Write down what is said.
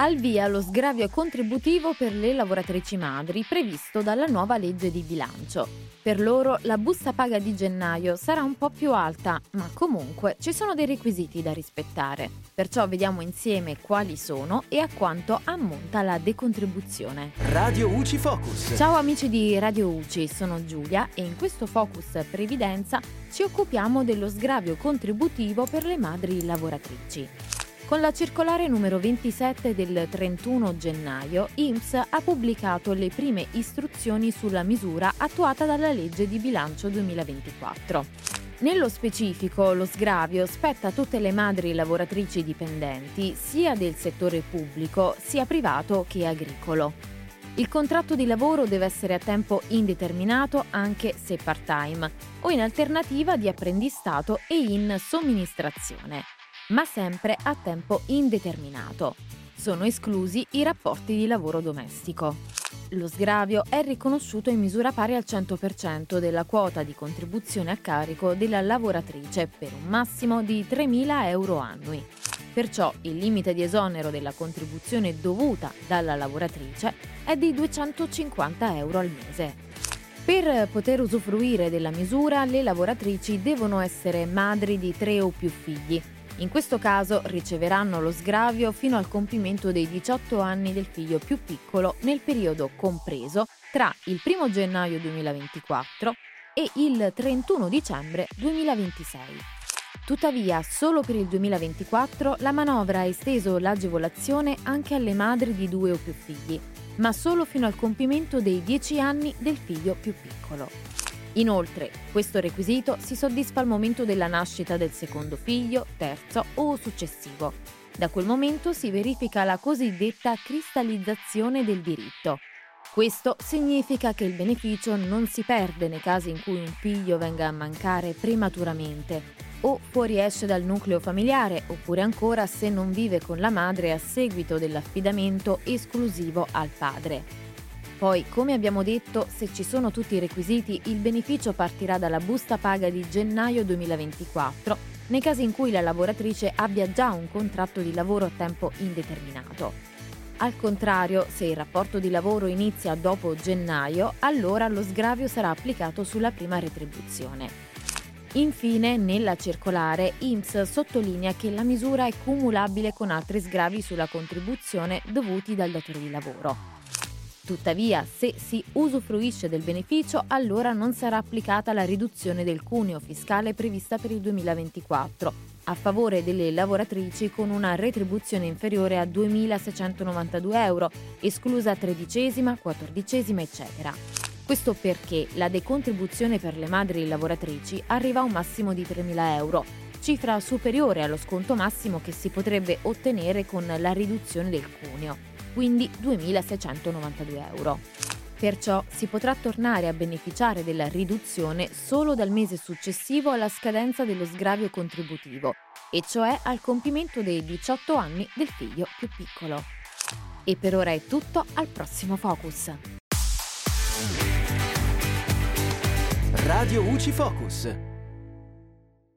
Al via lo sgravio contributivo per le lavoratrici madri previsto dalla nuova legge di bilancio. Per loro la busta paga di gennaio sarà un po' più alta, ma comunque ci sono dei requisiti da rispettare. Perciò vediamo insieme quali sono e a quanto ammonta la decontribuzione. Radio UCI Focus. Ciao amici di Radio UCI, sono Giulia e in questo Focus Previdenza ci occupiamo dello sgravio contributivo per le madri lavoratrici. Con la circolare numero 27 del 31 gennaio, IMSS ha pubblicato le prime istruzioni sulla misura attuata dalla legge di bilancio 2024. Nello specifico, lo sgravio spetta a tutte le madri lavoratrici dipendenti, sia del settore pubblico, sia privato che agricolo. Il contratto di lavoro deve essere a tempo indeterminato anche se part-time o in alternativa di apprendistato e in somministrazione ma sempre a tempo indeterminato. Sono esclusi i rapporti di lavoro domestico. Lo sgravio è riconosciuto in misura pari al 100% della quota di contribuzione a carico della lavoratrice per un massimo di 3.000 euro annui. Perciò il limite di esonero della contribuzione dovuta dalla lavoratrice è di 250 euro al mese. Per poter usufruire della misura, le lavoratrici devono essere madri di tre o più figli in questo caso riceveranno lo sgravio fino al compimento dei 18 anni del figlio più piccolo nel periodo compreso tra il 1 gennaio 2024 e il 31 dicembre 2026. Tuttavia, solo per il 2024 la manovra ha esteso l'agevolazione anche alle madri di due o più figli, ma solo fino al compimento dei 10 anni del figlio più piccolo. Inoltre, questo requisito si soddisfa al momento della nascita del secondo figlio, terzo o successivo. Da quel momento si verifica la cosiddetta cristallizzazione del diritto. Questo significa che il beneficio non si perde nei casi in cui un figlio venga a mancare prematuramente o fuoriesce dal nucleo familiare oppure ancora se non vive con la madre a seguito dell'affidamento esclusivo al padre. Poi, come abbiamo detto, se ci sono tutti i requisiti, il beneficio partirà dalla busta paga di gennaio 2024, nei casi in cui la lavoratrice abbia già un contratto di lavoro a tempo indeterminato. Al contrario, se il rapporto di lavoro inizia dopo gennaio, allora lo sgravio sarà applicato sulla prima retribuzione. Infine, nella circolare, IMSS sottolinea che la misura è cumulabile con altri sgravi sulla contribuzione dovuti dal datore di lavoro. Tuttavia, se si usufruisce del beneficio, allora non sarà applicata la riduzione del cuneo fiscale prevista per il 2024 a favore delle lavoratrici con una retribuzione inferiore a 2.692 euro, esclusa tredicesima, quattordicesima, eccetera. Questo perché la decontribuzione per le madri lavoratrici arriva a un massimo di 3.000 euro, cifra superiore allo sconto massimo che si potrebbe ottenere con la riduzione del cuneo quindi 2.692 euro. Perciò si potrà tornare a beneficiare della riduzione solo dal mese successivo alla scadenza dello sgravio contributivo, e cioè al compimento dei 18 anni del figlio più piccolo. E per ora è tutto, al prossimo Focus. Radio UCI Focus.